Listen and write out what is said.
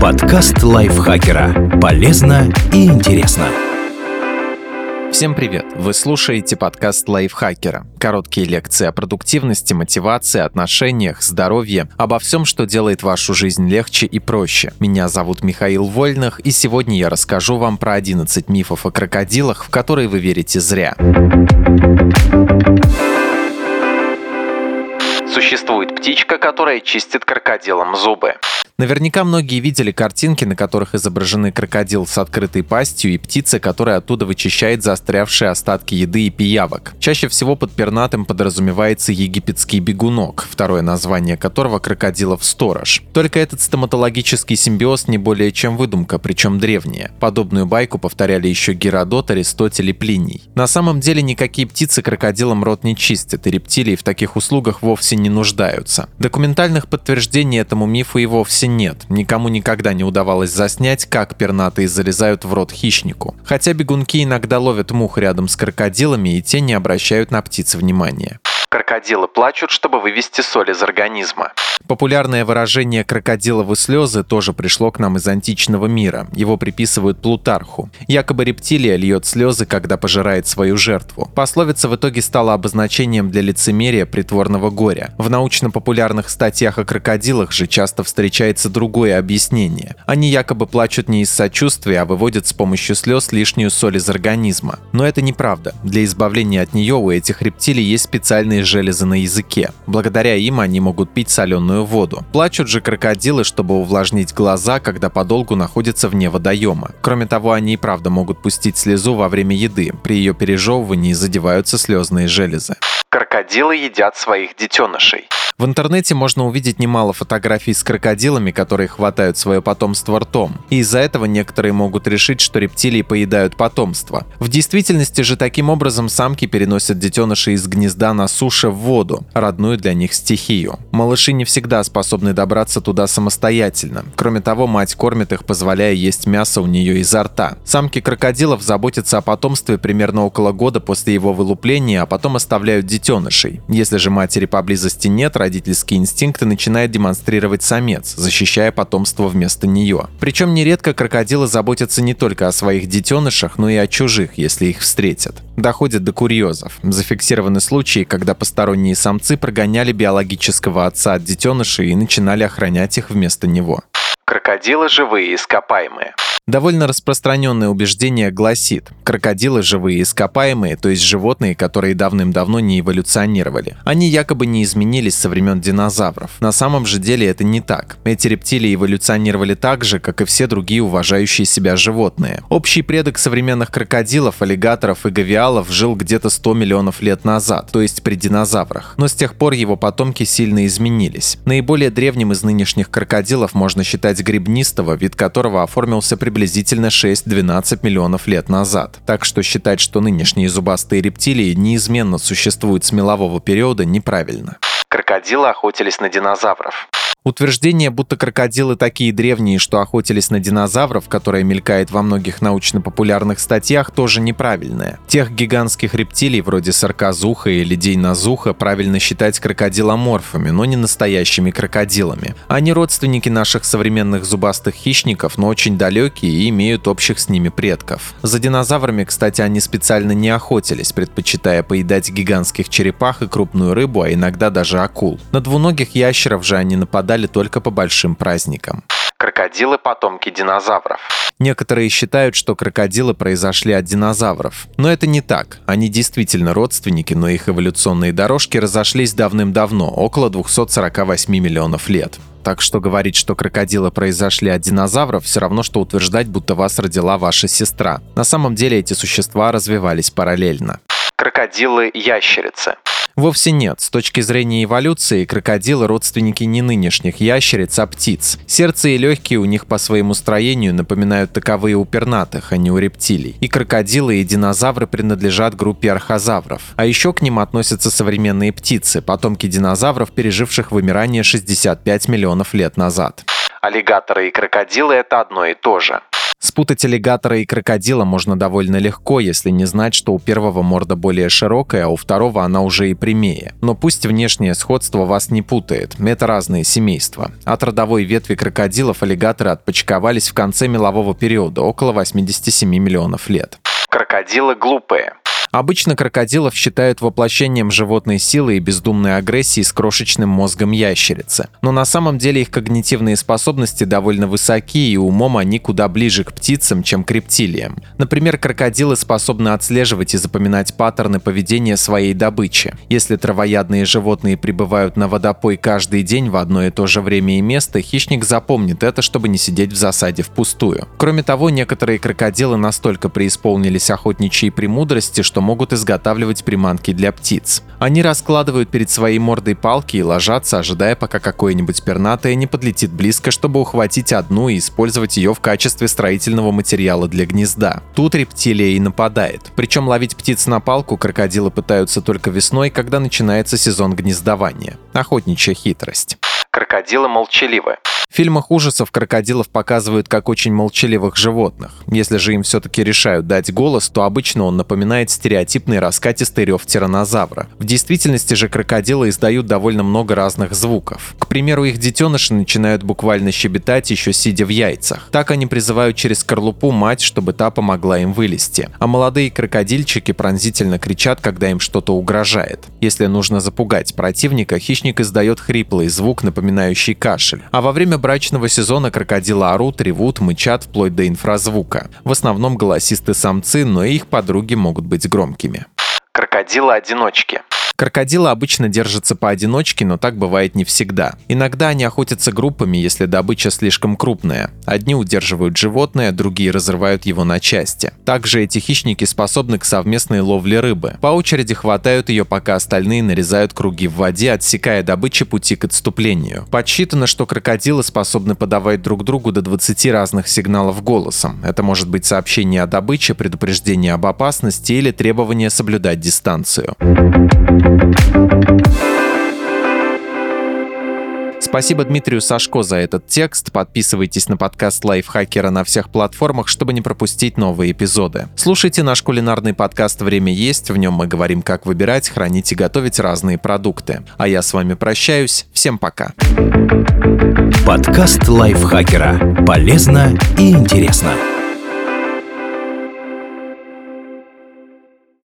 Подкаст лайфхакера. Полезно и интересно. Всем привет! Вы слушаете подкаст лайфхакера. Короткие лекции о продуктивности, мотивации, отношениях, здоровье, обо всем, что делает вашу жизнь легче и проще. Меня зовут Михаил Вольных, и сегодня я расскажу вам про 11 мифов о крокодилах, в которые вы верите зря. Существует птичка, которая чистит крокодилам зубы. Наверняка многие видели картинки, на которых изображены крокодил с открытой пастью и птица, которая оттуда вычищает застрявшие остатки еды и пиявок. Чаще всего под пернатым подразумевается египетский бегунок, второе название которого крокодилов сторож. Только этот стоматологический симбиоз не более чем выдумка, причем древняя. Подобную байку повторяли еще Геродот, Аристотель и Плиний. На самом деле никакие птицы крокодилам рот не чистят, и рептилии в таких услугах вовсе не нуждаются. Документальных подтверждений этому мифу и вовсе нет, никому никогда не удавалось заснять, как пернатые залезают в рот хищнику. Хотя бегунки иногда ловят мух рядом с крокодилами, и те не обращают на птиц внимания. Крокодилы плачут, чтобы вывести соль из организма. Популярное выражение «крокодиловы слезы» тоже пришло к нам из античного мира. Его приписывают Плутарху. Якобы рептилия льет слезы, когда пожирает свою жертву. Пословица в итоге стала обозначением для лицемерия притворного горя. В научно-популярных статьях о крокодилах же часто встречается другое объяснение. Они якобы плачут не из сочувствия, а выводят с помощью слез лишнюю соль из организма. Но это неправда. Для избавления от нее у этих рептилий есть специальные железы на языке. Благодаря им они могут пить соленую воду. Плачут же крокодилы, чтобы увлажнить глаза, когда подолгу находятся вне водоема. Кроме того, они и правда могут пустить слезу во время еды. При ее пережевывании задеваются слезные железы. Крокодилы едят своих детенышей. В интернете можно увидеть немало фотографий с крокодилами, которые хватают свое потомство ртом. И из-за этого некоторые могут решить, что рептилии поедают потомство. В действительности же таким образом самки переносят детенышей из гнезда на суше в воду, родную для них стихию. Малыши не всегда способны добраться туда самостоятельно. Кроме того, мать кормит их, позволяя есть мясо у нее изо рта. Самки крокодилов заботятся о потомстве примерно около года после его вылупления, а потом оставляют детенышей. Если же матери поблизости нет, родительские инстинкты начинает демонстрировать самец, защищая потомство вместо нее. Причем нередко крокодилы заботятся не только о своих детенышах, но и о чужих, если их встретят. Доходит до курьезов. Зафиксированы случаи, когда посторонние самцы прогоняли биологического отца от детенышей и начинали охранять их вместо него. Крокодилы живые ископаемые. Довольно распространенное убеждение гласит, крокодилы живые ископаемые, то есть животные, которые давным-давно не эволюционировали. Они якобы не изменились со времен динозавров. На самом же деле это не так. Эти рептилии эволюционировали так же, как и все другие уважающие себя животные. Общий предок современных крокодилов, аллигаторов и гавиалов жил где-то 100 миллионов лет назад, то есть при динозаврах. Но с тех пор его потомки сильно изменились. Наиболее древним из нынешних крокодилов можно считать грибнистого, вид которого оформился приблизительно приблизительно 6-12 миллионов лет назад. Так что считать, что нынешние зубастые рептилии неизменно существуют с мелового периода, неправильно. Крокодилы охотились на динозавров. Утверждение, будто крокодилы такие древние, что охотились на динозавров, которое мелькает во многих научно-популярных статьях, тоже неправильное. Тех гигантских рептилий, вроде сарказуха или дейнозуха, правильно считать крокодиломорфами, но не настоящими крокодилами. Они родственники наших современных зубастых хищников, но очень далекие и имеют общих с ними предков. За динозаврами, кстати, они специально не охотились, предпочитая поедать гигантских черепах и крупную рыбу, а иногда даже акул. На двуногих ящеров же они нападали исчезали только по большим праздникам. Крокодилы – потомки динозавров. Некоторые считают, что крокодилы произошли от динозавров. Но это не так. Они действительно родственники, но их эволюционные дорожки разошлись давным-давно, около 248 миллионов лет. Так что говорить, что крокодилы произошли от динозавров, все равно, что утверждать, будто вас родила ваша сестра. На самом деле эти существа развивались параллельно. Крокодилы-ящерицы. Вовсе нет. С точки зрения эволюции, крокодилы – родственники не нынешних ящериц, а птиц. Сердце и легкие у них по своему строению напоминают таковые у пернатых, а не у рептилий. И крокодилы и динозавры принадлежат группе архозавров. А еще к ним относятся современные птицы, потомки динозавров, переживших вымирание 65 миллионов лет назад. Аллигаторы и крокодилы – это одно и то же. Спутать аллигатора и крокодила можно довольно легко, если не знать, что у первого морда более широкая, а у второго она уже и прямее. Но пусть внешнее сходство вас не путает, это разные семейства. От родовой ветви крокодилов аллигаторы отпочковались в конце мелового периода, около 87 миллионов лет. Крокодилы глупые. Обычно крокодилов считают воплощением животной силы и бездумной агрессии с крошечным мозгом ящерицы. Но на самом деле их когнитивные способности довольно высоки, и умом они куда ближе к птицам, чем к рептилиям. Например, крокодилы способны отслеживать и запоминать паттерны поведения своей добычи. Если травоядные животные прибывают на водопой каждый день в одно и то же время и место, хищник запомнит это, чтобы не сидеть в засаде впустую. Кроме того, некоторые крокодилы настолько преисполнились охотничьей премудрости, что что могут изготавливать приманки для птиц. Они раскладывают перед своей мордой палки и ложатся, ожидая, пока какое-нибудь пернатое не подлетит близко, чтобы ухватить одну и использовать ее в качестве строительного материала для гнезда. Тут рептилия и нападает. Причем ловить птиц на палку крокодилы пытаются только весной, когда начинается сезон гнездования. Охотничья хитрость. Крокодилы молчаливы. В фильмах ужасов крокодилов показывают как очень молчаливых животных. Если же им все-таки решают дать голос, то обычно он напоминает стереотипный раскатистый рев тиранозавра. В действительности же крокодилы издают довольно много разных звуков. К примеру, их детеныши начинают буквально щебетать еще сидя в яйцах. Так они призывают через скорлупу мать, чтобы та помогла им вылезти. А молодые крокодильчики пронзительно кричат, когда им что-то угрожает. Если нужно запугать противника, хищник издает хриплый звук, напоминающий кашель. А во время брачного сезона крокодилы орут, ревут, мычат вплоть до инфразвука. В основном голосисты самцы, но их подруги могут быть громкими. Крокодилы-одиночки. Крокодилы обычно держатся поодиночке, но так бывает не всегда. Иногда они охотятся группами, если добыча слишком крупная. Одни удерживают животное, другие разрывают его на части. Также эти хищники способны к совместной ловле рыбы. По очереди хватают ее, пока остальные нарезают круги в воде, отсекая добычи пути к отступлению. Подсчитано, что крокодилы способны подавать друг другу до 20 разных сигналов голосом. Это может быть сообщение о добыче, предупреждение об опасности или требование соблюдать дистанцию. Спасибо Дмитрию Сашко за этот текст. Подписывайтесь на подкаст Лайфхакера на всех платформах, чтобы не пропустить новые эпизоды. Слушайте наш кулинарный подкаст «Время есть». В нем мы говорим, как выбирать, хранить и готовить разные продукты. А я с вами прощаюсь. Всем пока. Подкаст Лайфхакера. Полезно и интересно.